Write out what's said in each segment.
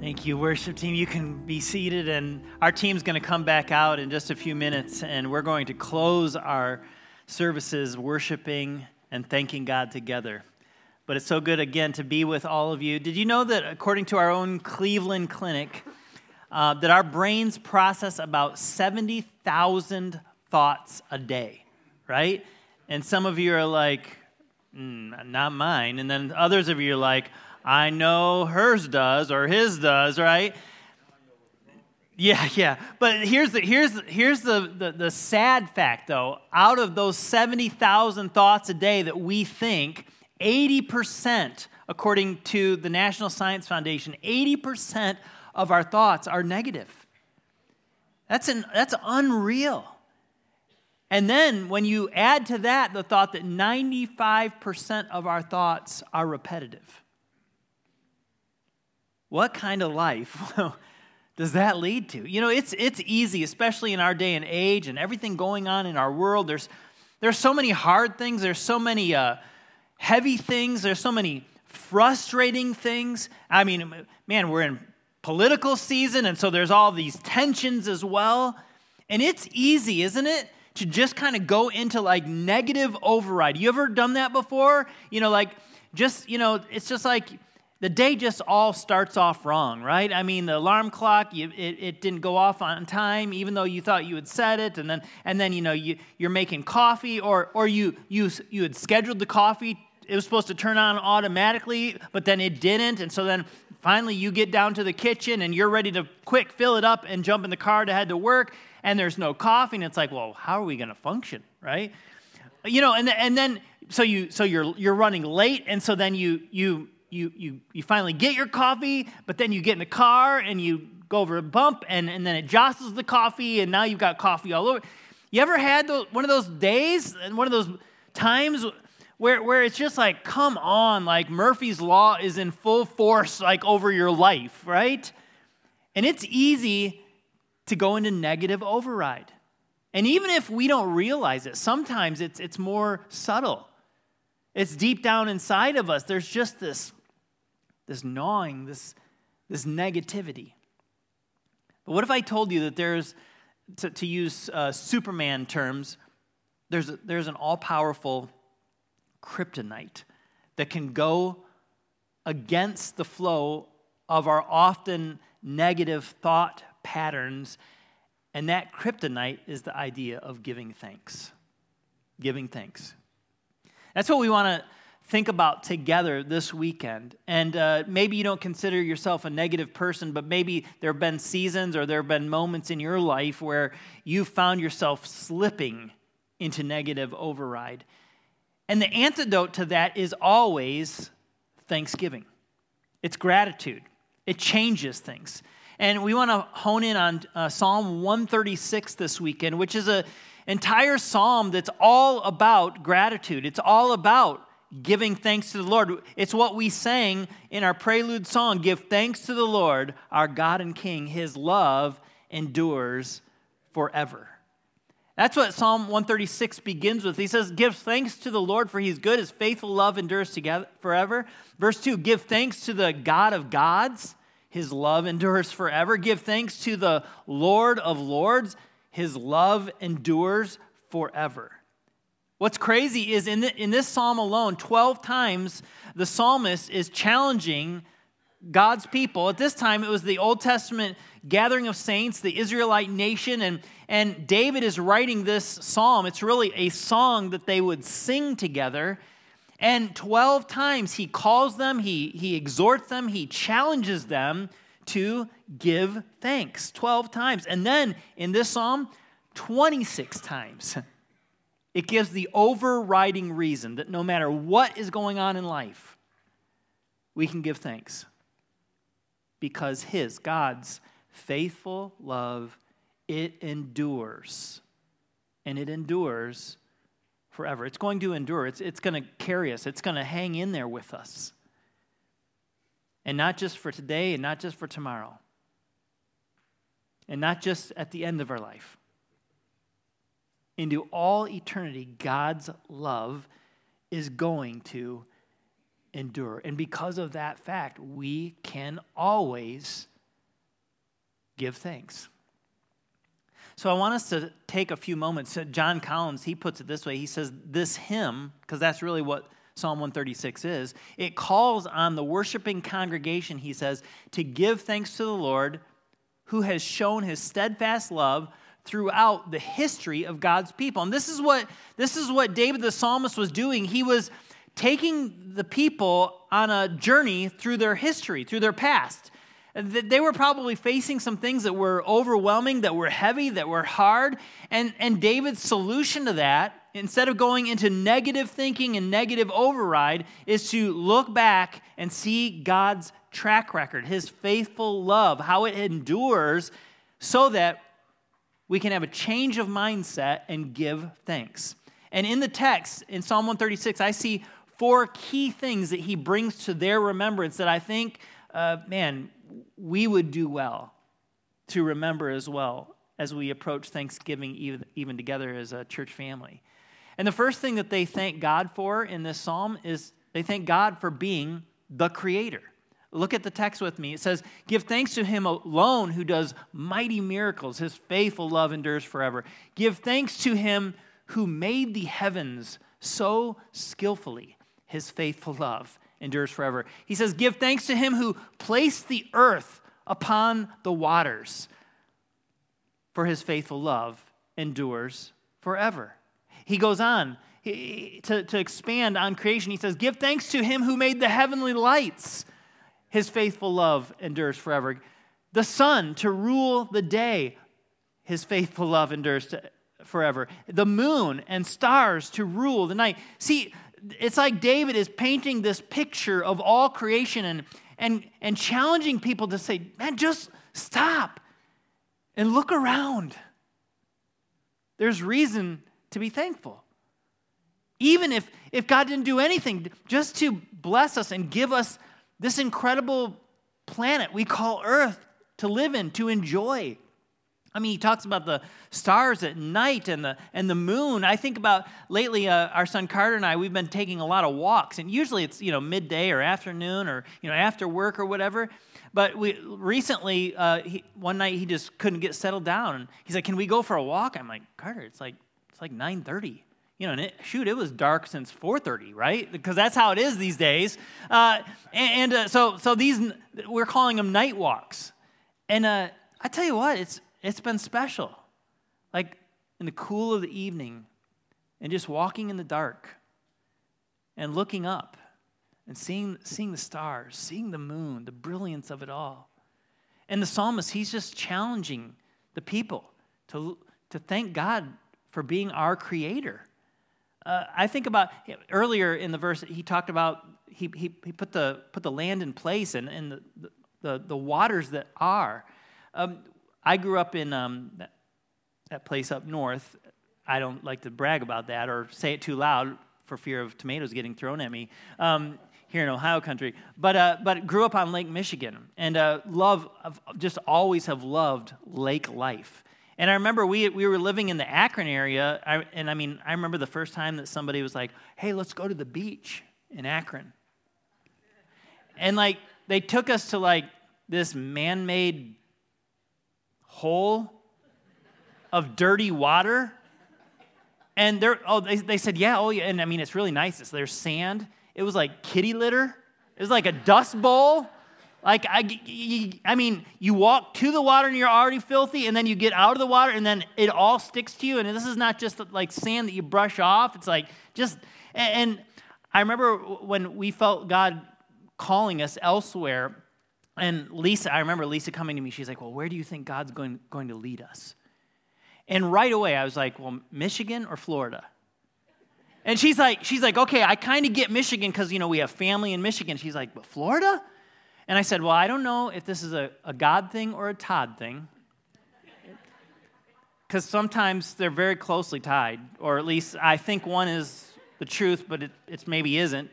Thank you, worship team. You can be seated, and our team's going to come back out in just a few minutes, and we're going to close our services worshiping and thanking God together. But it's so good again to be with all of you. Did you know that according to our own Cleveland Clinic, uh, that our brains process about 70,000 thoughts a day, right? And some of you are like, mm, not mine. And then others of you are like, I know hers does or his does, right? Yeah, yeah. But here's the here's here's the, the, the sad fact though. Out of those 70,000 thoughts a day that we think, 80%, according to the National Science Foundation, 80% of our thoughts are negative. That's an that's unreal. And then when you add to that the thought that 95% of our thoughts are repetitive. What kind of life does that lead to? You know, it's, it's easy, especially in our day and age and everything going on in our world. There's, there's so many hard things, there's so many uh, heavy things, there's so many frustrating things. I mean, man, we're in political season, and so there's all these tensions as well. And it's easy, isn't it? To just kind of go into like negative override. You ever done that before? You know, like just, you know, it's just like the day just all starts off wrong, right? I mean, the alarm clock, you, it, it, didn't go off on time, even though you thought you had set it, and then, and then you know, you, you're making coffee, or, or you, you, you had scheduled the coffee, it was supposed to turn on automatically, but then it didn't, and so then finally you get down to the kitchen, and you're ready to quick fill it up and jump in the car to head to work, and there's no coffee, and it's like, well, how are we going to function, right? You know, and, and then, so, you, so you're, you're running late, and so then you, you, you, you, you finally get your coffee, but then you get in the car and you go over a bump and, and then it jostles the coffee and now you've got coffee all over. You ever had one of those days and one of those times where, where it's just like, come on, like Murphy's Law is in full force, like over your life, right? And it's easy to go into negative override. And even if we don't realize it, sometimes it's, it's more subtle. It's deep down inside of us. There's just this this gnawing, this, this negativity. But what if I told you that there's, to, to use uh, Superman terms, there's, a, there's an all powerful kryptonite that can go against the flow of our often negative thought patterns. And that kryptonite is the idea of giving thanks. Giving thanks. That's what we want to think about together this weekend. And uh, maybe you don't consider yourself a negative person, but maybe there have been seasons or there have been moments in your life where you found yourself slipping into negative override. And the antidote to that is always thanksgiving, it's gratitude, it changes things. And we want to hone in on uh, Psalm 136 this weekend, which is an entire psalm that's all about gratitude. It's all about giving thanks to the Lord. It's what we sang in our prelude song Give thanks to the Lord, our God and King. His love endures forever. That's what Psalm 136 begins with. He says, Give thanks to the Lord, for he is good. His faithful love endures together forever. Verse 2 Give thanks to the God of gods. His love endures forever. Give thanks to the Lord of lords. His love endures forever. What's crazy is in, the, in this psalm alone, 12 times the psalmist is challenging God's people. At this time, it was the Old Testament gathering of saints, the Israelite nation, and, and David is writing this psalm. It's really a song that they would sing together. And 12 times he calls them, he, he exhorts them, he challenges them to give thanks. 12 times. And then in this psalm, 26 times. It gives the overriding reason that no matter what is going on in life, we can give thanks. Because His, God's faithful love, it endures. And it endures forever. It's going to endure, it's, it's going to carry us, it's going to hang in there with us. And not just for today and not just for tomorrow. And not just at the end of our life into all eternity, God's love is going to endure. And because of that fact, we can always give thanks. So I want us to take a few moments. John Collins, he puts it this way. He says, This hymn, because that's really what Psalm 136 is, it calls on the worshiping congregation, he says, to give thanks to the Lord who has shown his steadfast love throughout the history of God's people. And this is what this is what David the psalmist was doing. He was taking the people on a journey through their history, through their past. They were probably facing some things that were overwhelming, that were heavy, that were hard. And, and David's solution to that, instead of going into negative thinking and negative override, is to look back and see God's track record, his faithful love, how it endures, so that we can have a change of mindset and give thanks. And in the text, in Psalm 136, I see four key things that he brings to their remembrance that I think, uh, man, we would do well to remember as well as we approach Thanksgiving even, even together as a church family. And the first thing that they thank God for in this psalm is they thank God for being the creator. Look at the text with me. It says, Give thanks to him alone who does mighty miracles. His faithful love endures forever. Give thanks to him who made the heavens so skillfully. His faithful love endures forever. He says, Give thanks to him who placed the earth upon the waters, for his faithful love endures forever. He goes on to, to expand on creation. He says, Give thanks to him who made the heavenly lights his faithful love endures forever. The sun to rule the day, his faithful love endures to, forever. The moon and stars to rule the night. See, it's like David is painting this picture of all creation and, and, and challenging people to say, man, just stop and look around. There's reason to be thankful. Even if, if God didn't do anything, just to bless us and give us this incredible planet we call Earth to live in, to enjoy. I mean, he talks about the stars at night and the, and the moon. I think about lately, uh, our son Carter and I, we've been taking a lot of walks, and usually it's, you know, midday or afternoon or, you know, after work or whatever. But we recently, uh, he, one night he just couldn't get settled down. And he's like, can we go for a walk? I'm like, Carter, it's like, it's like 9.30 you know, it, shoot, it was dark since 4:30, right? Because that's how it is these days. Uh, and, and uh, so, so these we're calling them night walks. And uh, I tell you what, it's it's been special. Like in the cool of the evening, and just walking in the dark, and looking up, and seeing seeing the stars, seeing the moon, the brilliance of it all. And the psalmist, he's just challenging the people to to thank God for being our creator uh, I think about earlier in the verse, he talked about, he, he, he put, the, put the land in place and, and the, the, the waters that are. Um, I grew up in um, that, that place up north. I don't like to brag about that or say it too loud for fear of tomatoes getting thrown at me um, here in Ohio country. But, uh, but grew up on Lake Michigan and uh, love, just always have loved lake life. And I remember we, we were living in the Akron area, I, and I mean, I remember the first time that somebody was like, hey, let's go to the beach in Akron. And like, they took us to like this man made hole of dirty water. And they're, oh, they, they said, yeah, oh, yeah. And I mean, it's really nice. It's, there's sand. It was like kitty litter, it was like a dust bowl. Like, I, I mean, you walk to the water and you're already filthy, and then you get out of the water and then it all sticks to you. And this is not just like sand that you brush off. It's like just, and I remember when we felt God calling us elsewhere, and Lisa, I remember Lisa coming to me, she's like, Well, where do you think God's going, going to lead us? And right away, I was like, Well, Michigan or Florida? And she's like, she's like, okay, I kind of get Michigan because you know we have family in Michigan. She's like, but Florida? And I said, Well, I don't know if this is a, a God thing or a Todd thing. Because sometimes they're very closely tied, or at least I think one is the truth, but it maybe isn't.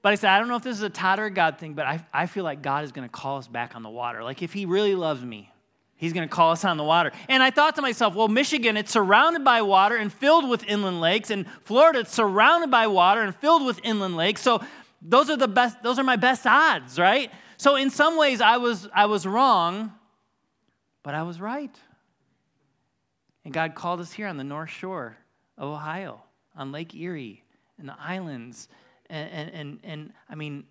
But I said, I don't know if this is a Todd or a God thing, but I, I feel like God is going to call us back on the water. Like if He really loves me, He's going to call us on the water. And I thought to myself, well, Michigan, it's surrounded by water and filled with inland lakes. And Florida, it's surrounded by water and filled with inland lakes. So those are the best those are my best odds right so in some ways i was i was wrong But I was right. And God called us here on the North Shore of Ohio, on Lake Erie, and the islands. And, and, and, and I mean,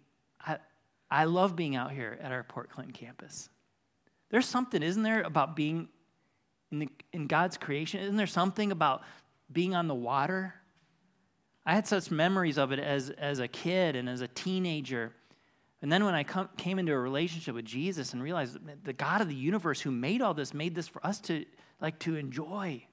I, I love being out here at our Port Clinton campus. There's something, isn't there, about being in, the, in God's creation? Isn't there something about being on the water? I had such memories of it as, as a kid and as a teenager. And then when I come, came into a relationship with Jesus and realized the God of the universe who made all this made this for us to like to enjoy.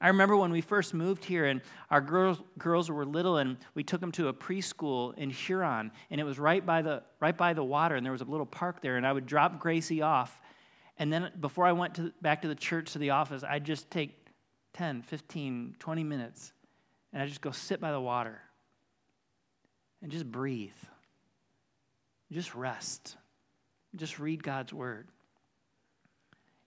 I remember when we first moved here and our girls, girls were little and we took them to a preschool in Huron and it was right by, the, right by the water and there was a little park there and I would drop Gracie off and then before I went to, back to the church to the office, I'd just take 10, 15, 20 minutes and I'd just go sit by the water and just breathe. Just rest. Just read God's word.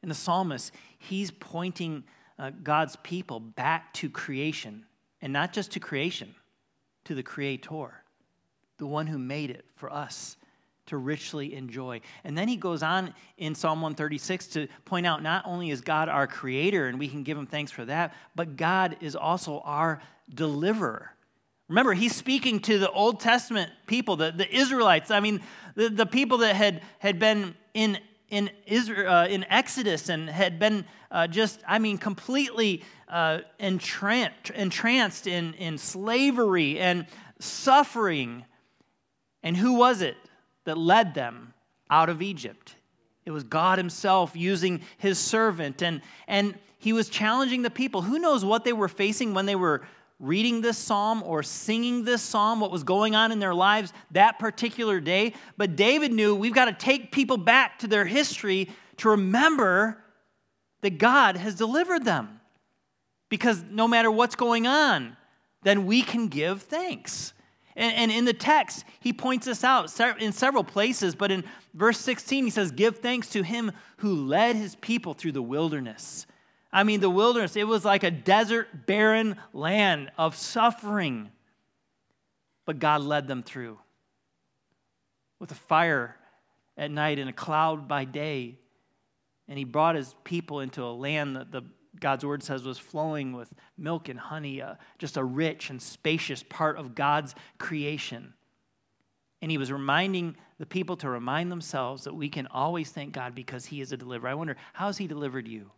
In the psalmist, he's pointing uh, God's people back to creation, and not just to creation, to the Creator, the one who made it for us to richly enjoy. And then he goes on in Psalm 136 to point out not only is God our creator, and we can give him thanks for that, but God is also our deliverer. Remember, he's speaking to the Old Testament people, the, the Israelites. I mean, the, the people that had, had been in in, Israel, uh, in Exodus and had been uh, just, I mean, completely uh, entranced, entranced in, in slavery and suffering. And who was it that led them out of Egypt? It was God Himself using His servant. And, and He was challenging the people. Who knows what they were facing when they were reading this psalm or singing this psalm, what was going on in their lives that particular day. But David knew we've got to take people back to their history to remember that God has delivered them. Because no matter what's going on, then we can give thanks. And, and in the text, he points this out in several places, but in verse 16, he says, Give thanks to him who led his people through the wilderness I mean, the wilderness, it was like a desert, barren land of suffering. But God led them through with a fire at night and a cloud by day. And He brought His people into a land that the, God's word says was flowing with milk and honey, uh, just a rich and spacious part of God's creation. And He was reminding the people to remind themselves that we can always thank God because He is a deliverer. I wonder, how has He delivered you?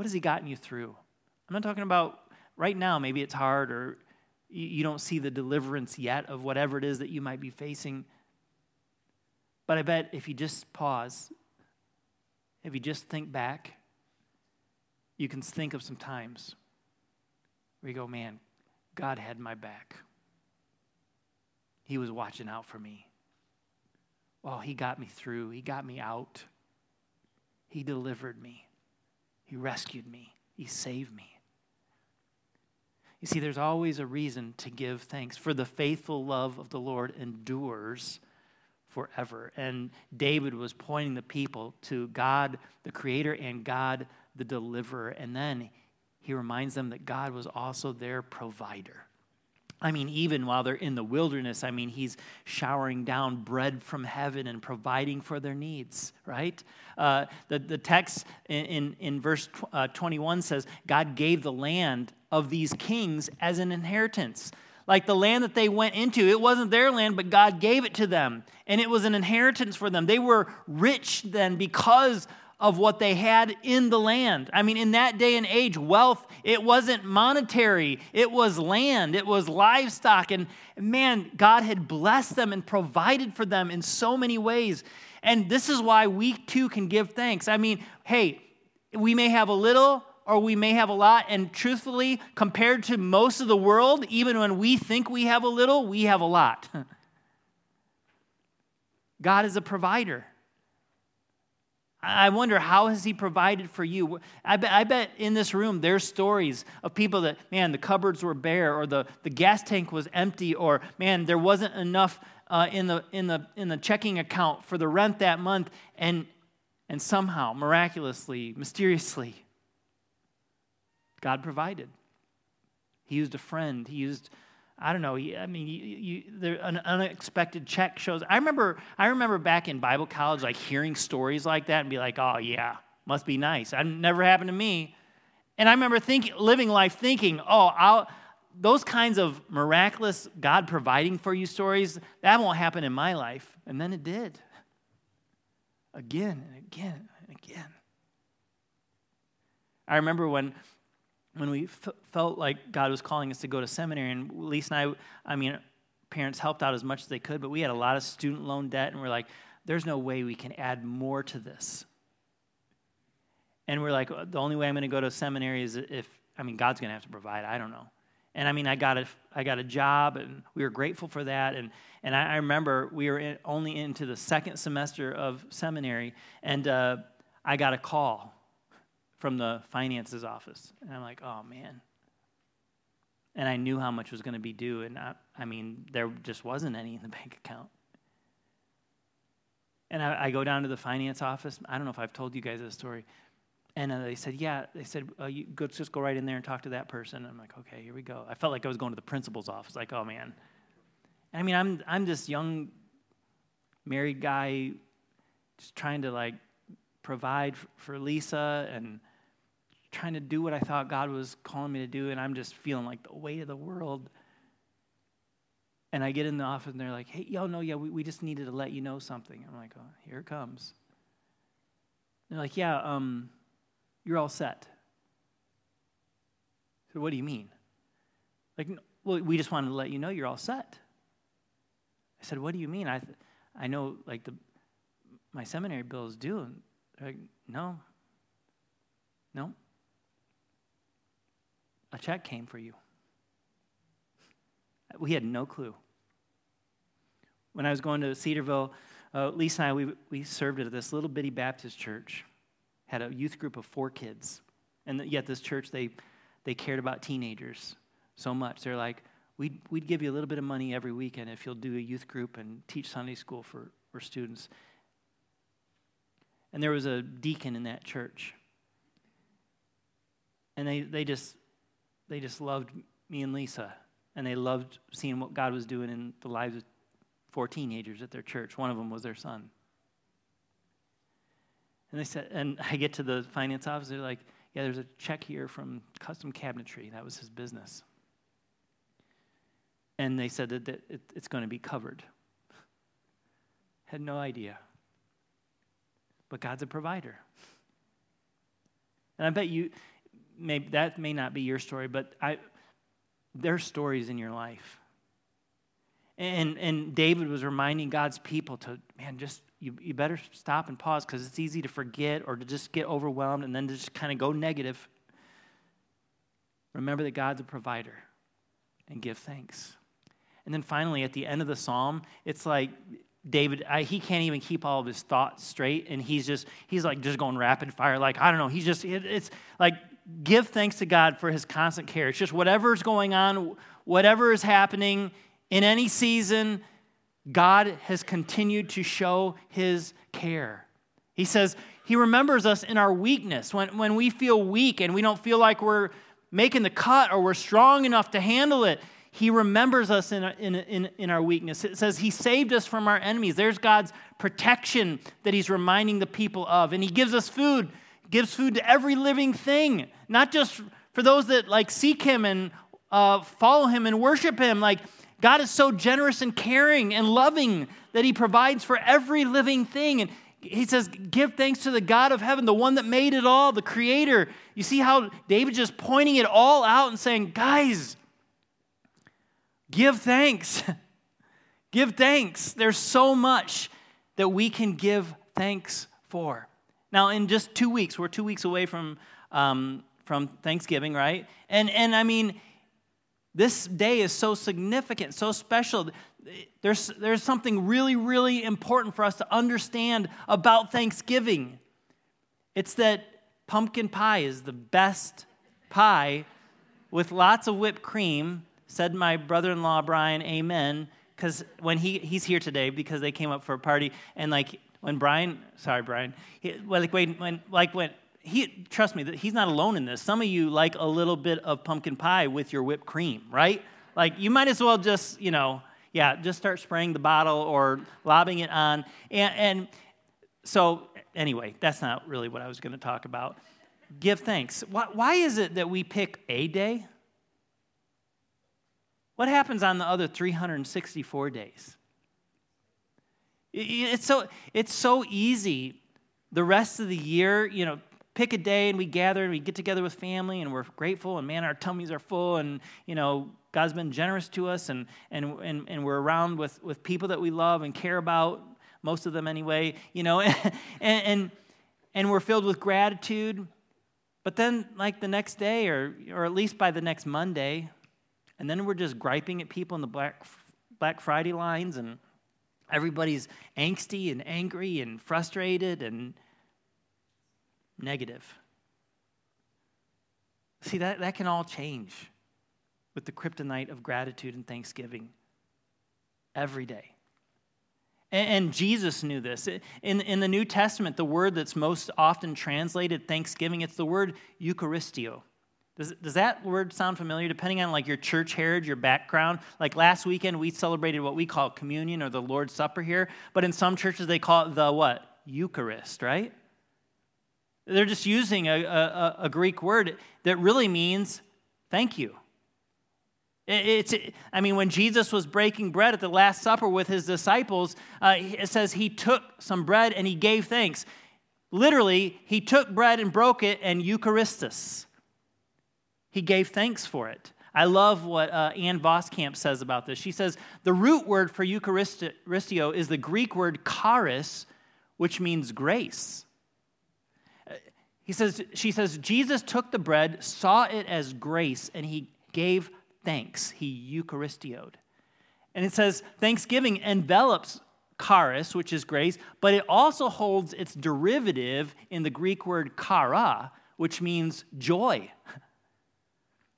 What has He gotten you through? I'm not talking about right now, maybe it's hard or you don't see the deliverance yet of whatever it is that you might be facing. But I bet if you just pause, if you just think back, you can think of some times where you go, man, God had my back. He was watching out for me. Oh, He got me through. He got me out. He delivered me. He rescued me, He saved me. You see, there's always a reason to give thanks, for the faithful love of the Lord endures forever. And David was pointing the people to God, the Creator, and God, the Deliverer. And then he reminds them that God was also their provider. I mean, even while they're in the wilderness, I mean, he's showering down bread from heaven and providing for their needs, right? Uh, the, the text in, in, in verse tw- uh, 21 says, God gave the land of these kings as an inheritance. Like the land that they went into, it wasn't their land, but God gave it to them. And it was an inheritance for them. They were rich then because of what they had in the land. I mean, in that day and age, wealth, it wasn't monetary, it was land, it was livestock. And man, God had blessed them and provided for them in so many ways. And this is why we too can give thanks. I mean, hey, we may have a little or we may have a lot. And truthfully, compared to most of the world, even when we think we have a little, we have a lot. God is a provider. I wonder how has he provided for you? I bet, I bet in this room there's stories of people that, man, the cupboards were bare or the, the gas tank was empty or, man, there wasn't enough uh, in, the, in, the, in the checking account for the rent that month. And, and somehow, miraculously, mysteriously, God provided. He used a friend. He used I don't know. I mean, you, you, an unexpected check shows. I remember, I remember back in Bible college, like hearing stories like that and be like, "Oh yeah, must be nice." That never happened to me. And I remember thinking, living life thinking, "Oh, I'll, those kinds of miraculous God providing for you stories that won't happen in my life." And then it did. Again and again and again. I remember when when we f- felt like God was calling us to go to seminary, and Lisa and I, I mean, parents helped out as much as they could, but we had a lot of student loan debt, and we're like, there's no way we can add more to this. And we're like, the only way I'm going to go to seminary is if, I mean, God's going to have to provide. I don't know. And I mean, I got a, I got a job, and we were grateful for that. And, and I, I remember we were in, only into the second semester of seminary, and uh, I got a call from the finances office. And I'm like, oh man. And I knew how much was going to be due. And I, I, mean, there just wasn't any in the bank account. And I, I, go down to the finance office. I don't know if I've told you guys this story. And uh, they said, yeah. They said, uh, you, let's just go right in there and talk to that person. I'm like, okay, here we go. I felt like I was going to the principal's office. Like, oh man. And I mean, I'm, I'm this young married guy just trying to like provide for Lisa and trying to do what I thought God was calling me to do, and I'm just feeling like the weight of the world. And I get in the office, and they're like, hey, yo, no, yeah, we, we just needed to let you know something. I'm like, oh, here it comes. they're like, yeah, um, you're all set. So what do you mean? Like, well, we just wanted to let you know you're all set. I said, what do you mean? I, th- I know, like, the, my seminary bill is due. And they're like, no, no a check came for you. We had no clue. When I was going to Cedarville, uh, Lisa and I, we, we served at this little bitty Baptist church, had a youth group of four kids. And yet, this church, they, they cared about teenagers so much. They're like, we'd, we'd give you a little bit of money every weekend if you'll do a youth group and teach Sunday school for, for students. And there was a deacon in that church. And they, they just they just loved me and Lisa, and they loved seeing what God was doing in the lives of four teenagers at their church. One of them was their son. And they said, and I get to the finance office, they're like, yeah, there's a check here from Custom Cabinetry. That was his business. And they said that, that it, it's going to be covered. Had no idea. But God's a provider. And I bet you, maybe that may not be your story, but I, there's stories in your life. And, and David was reminding God's people to, man, just, you, you better stop and pause because it's easy to forget or to just get overwhelmed and then to just kind of go negative. Remember that God's a provider and give thanks. And then finally, at the end of the psalm, it's like David, I, he can't even keep all of his thoughts straight, and he's just, he's like just going rapid fire. Like, I don't know, he's just, it, it's like give thanks to God for his constant care. It's just whatever's going on, whatever is happening in any season, God has continued to show his care. He says he remembers us in our weakness. When, when we feel weak and we don't feel like we're making the cut or we're strong enough to handle it, he remembers us in, in, in, in, our weakness. It says He saved us from our enemies. There's God's protection that He's reminding the people of. And He gives us food gives food to every living thing, not just for those that like seek Him and uh, follow Him and worship Him. Like God is so generous and caring and loving that He provides for every living thing. And He says, Give thanks to the God of heaven, the one that made it all, the Creator. You see how David's just pointing it all out and saying, Guys, give thanks. give thanks. There's so much that we can give thanks for. Now, in just two weeks, we're two weeks away from, um, from Thanksgiving, right? And, and I mean, this day is so significant, so special. There's, there's something really, really important for us to understand about Thanksgiving. It's that pumpkin pie is the best pie with lots of whipped cream. Said my brother in law, Brian, amen. Because when he, he's here today because they came up for a party and like when Brian, sorry, Brian, he, like when, when, like when he, trust me, he's not alone in this. Some of you like a little bit of pumpkin pie with your whipped cream, right? Like, you might as well just, you know, yeah, just start spraying the bottle or lobbing it on. And, and so, anyway, that's not really what I was going to talk about. Give thanks. Why, why is it that we pick a day? What happens on the other 364 days? It's so, it's so easy the rest of the year, you know, pick a day and we gather and we get together with family and we're grateful and man, our tummies are full and, you know, God's been generous to us and, and, and, and we're around with, with people that we love and care about, most of them anyway, you know, and, and, and we're filled with gratitude. But then, like the next day, or, or at least by the next Monday, and then we're just griping at people in the Black, Black Friday lines, and everybody's angsty and angry and frustrated and negative. See, that, that can all change with the kryptonite of gratitude and thanksgiving every day. And, and, Jesus knew this. In, in the New Testament, the word that's most often translated thanksgiving, it's the word Eucharisteo. Does, does that word sound familiar? Depending on like your church heritage, your background. Like last weekend, we celebrated what we call communion or the Lord's Supper here, but in some churches they call it the what? Eucharist, right? They're just using a, a, a Greek word that really means thank you. It's, I mean, when Jesus was breaking bread at the Last Supper with his disciples, uh, it says he took some bread and he gave thanks. Literally, he took bread and broke it and Eucharistus. He gave thanks for it. I love what uh, Ann Voskamp says about this. She says the root word for Eucharisteo is the Greek word charis, which means grace. He says, she says, Jesus took the bread, saw it as grace, and he gave thanks. He Eucharisteoed. And it says, thanksgiving envelops charis, which is grace, but it also holds its derivative in the Greek word chara, which means joy.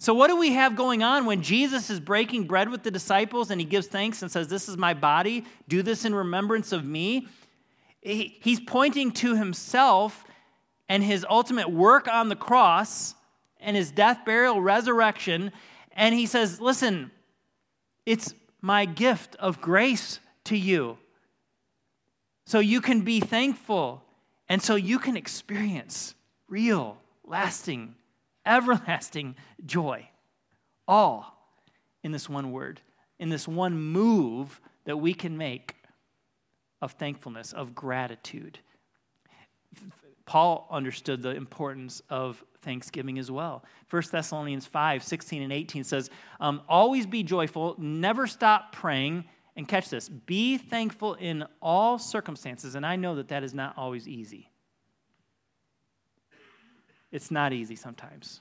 So, what do we have going on when Jesus is breaking bread with the disciples and he gives thanks and says, This is my body, do this in remembrance of me? He's pointing to himself and his ultimate work on the cross and his death, burial, resurrection. And he says, Listen, it's my gift of grace to you. So you can be thankful and so you can experience real, lasting, everlasting joy. All in this one word, in this one move that we can make of thankfulness, of gratitude. Paul understood the importance of thanksgiving as well. 1 Thessalonians 5 16 and 18 says, um, Always be joyful, never stop praying. And catch this be thankful in all circumstances. And I know that that is not always easy. It's not easy sometimes.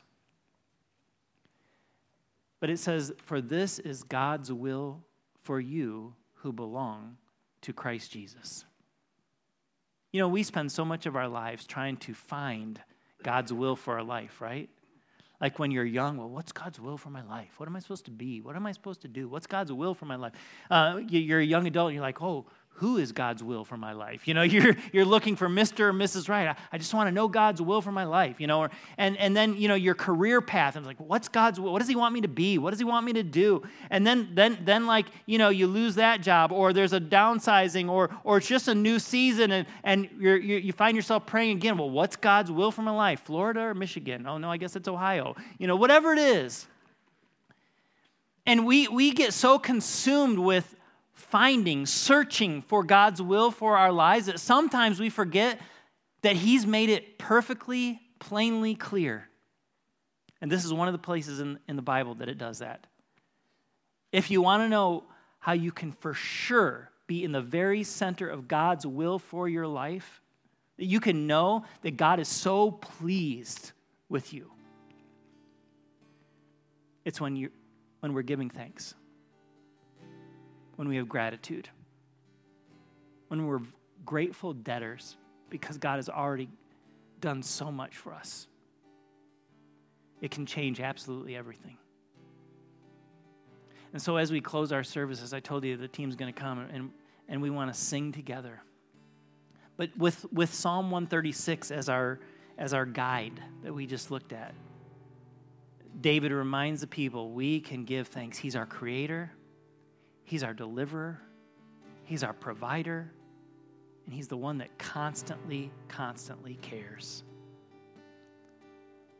But it says, For this is God's will for you who belong to Christ Jesus. You know, we spend so much of our lives trying to find God's will for our life, right? Like when you're young, well, what's God's will for my life? What am I supposed to be? What am I supposed to do? What's God's will for my life? Uh, you're a young adult and you're like, oh, who is God's will for my life? You know, you're, you're looking for Mr. or Mrs. Right. I, I just want to know God's will for my life, you know, or, and, and then, you know, your career path. I'm like, what's God's will? What does he want me to be? What does he want me to do? And then, then, then like, you know, you lose that job or there's a downsizing or, or it's just a new season and, and you you find yourself praying again, well, what's God's will for my life? Florida or Michigan? Oh, no, I guess it's Ohio. You know, whatever it is. And we, we get so consumed with finding, searching for God's will for our lives that sometimes we forget that He's made it perfectly, plainly clear. And this is one of the places in, in the Bible that it does that. If you want to know how you can for sure be in the very center of God's will for your life, that you can know that God is so pleased with you. It's when, you, when we're giving thanks when we have gratitude, when we're grateful debtors because God has already done so much for us. It can change absolutely everything. And so, as we close our services, I told you the team's going to come and, and we want to sing together. But with, with Psalm 136 as our, as our guide that we just looked at, David reminds the people we can give thanks. He's our creator, He's our deliverer, He's our provider, and He's the one that constantly, constantly cares.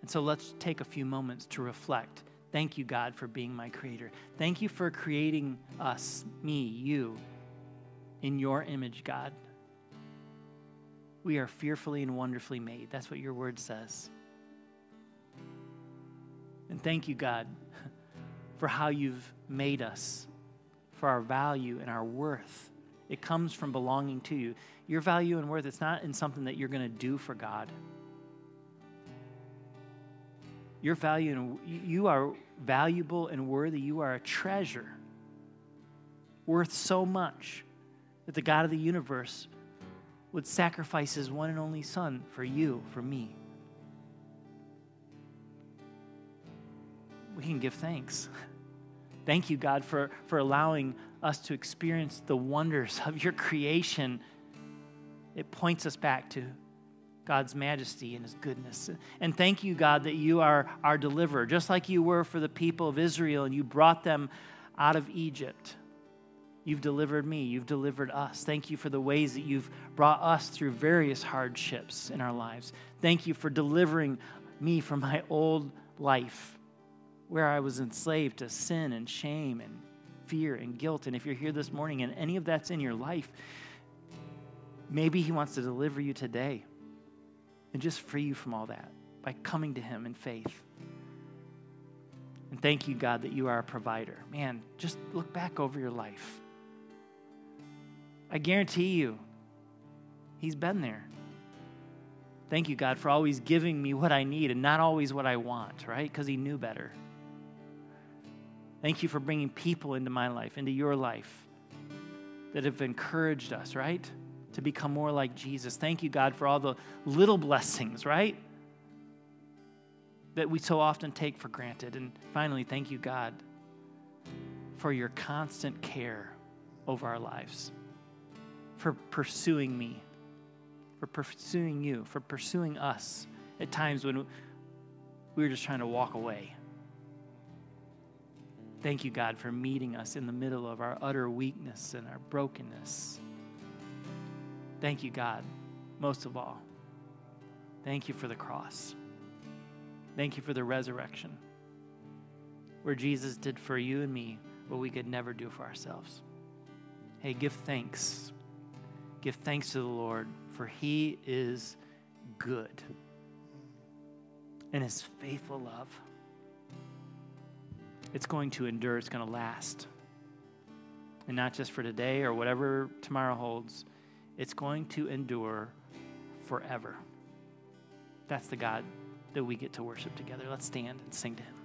And so let's take a few moments to reflect. Thank you, God, for being my creator. Thank you for creating us, me, you, in your image, God. We are fearfully and wonderfully made. That's what your word says. And thank you, God, for how you've made us, for our value and our worth. It comes from belonging to you. Your value and worth, it's not in something that you're going to do for God. Your value and you are valuable and worthy. You are a treasure, worth so much that the God of the universe would sacrifice his one and only Son for you, for me. We can give thanks. Thank you, God, for, for allowing us to experience the wonders of your creation. It points us back to God's majesty and his goodness. And thank you, God, that you are our deliverer, just like you were for the people of Israel and you brought them out of Egypt. You've delivered me. You've delivered us. Thank you for the ways that you've brought us through various hardships in our lives. Thank you for delivering me from my old life where I was enslaved to sin and shame and fear and guilt. And if you're here this morning and any of that's in your life, maybe He wants to deliver you today and just free you from all that by coming to Him in faith. And thank you, God, that you are a provider. Man, just look back over your life. I guarantee you, He's been there. Thank you, God, for always giving me what I need and not always what I want, right? Because He knew better. Thank you for bringing people into my life, into your life, that have encouraged us, right? To become more like Jesus. Thank you, God, for all the little blessings, right? That we so often take for granted. And finally, thank you, God, for your constant care over our lives for pursuing me, for pursuing you, for pursuing us at times when we were just trying to walk away. Thank you, God, for meeting us in the middle of our utter weakness and our brokenness. Thank you, God, most of all. Thank you for the cross. Thank you for the resurrection, where Jesus did for you and me what we could never do for ourselves. Hey, give thanks Give thanks to the Lord, for he is good. And his faithful love, it's going to endure, it's going to last. And not just for today or whatever tomorrow holds, it's going to endure forever. That's the God that we get to worship together. Let's stand and sing to him.